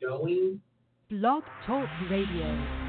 going. Blog Talk Radio.